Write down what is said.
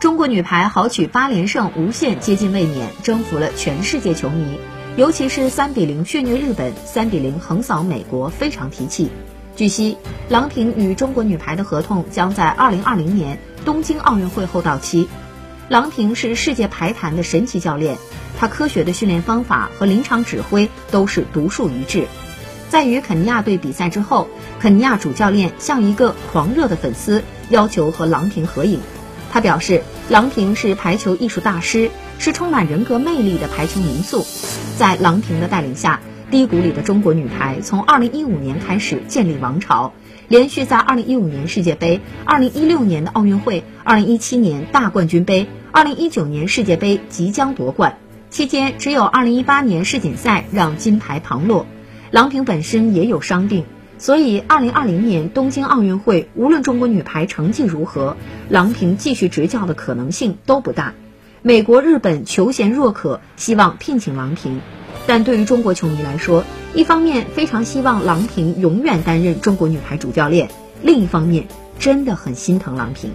中国女排豪取八连胜，无限接近卫冕，征服了全世界球迷。尤其是三比零血虐日本、三比零横扫美国，非常提气。据悉，郎平与中国女排的合同将在二零二零年东京奥运会后到期。郎平是世界排坛的神奇教练，他科学的训练方法和临场指挥都是独树一帜。在与肯尼亚队比赛之后，肯尼亚主教练像一个狂热的粉丝，要求和郎平合影。他表示，郎平是排球艺术大师，是充满人格魅力的排球名宿。在郎平的带领下，低谷里的中国女排从2015年开始建立王朝，连续在2015年世界杯、2016年的奥运会、2017年大冠军杯、2019年世界杯即将夺冠。期间，只有2018年世锦赛让金牌旁落。郎平本身也有伤病。所以，二零二零年东京奥运会，无论中国女排成绩如何，郎平继续执教的可能性都不大。美国、日本求贤若渴，希望聘请郎平，但对于中国球迷来说，一方面非常希望郎平永远担任中国女排主教练，另一方面真的很心疼郎平。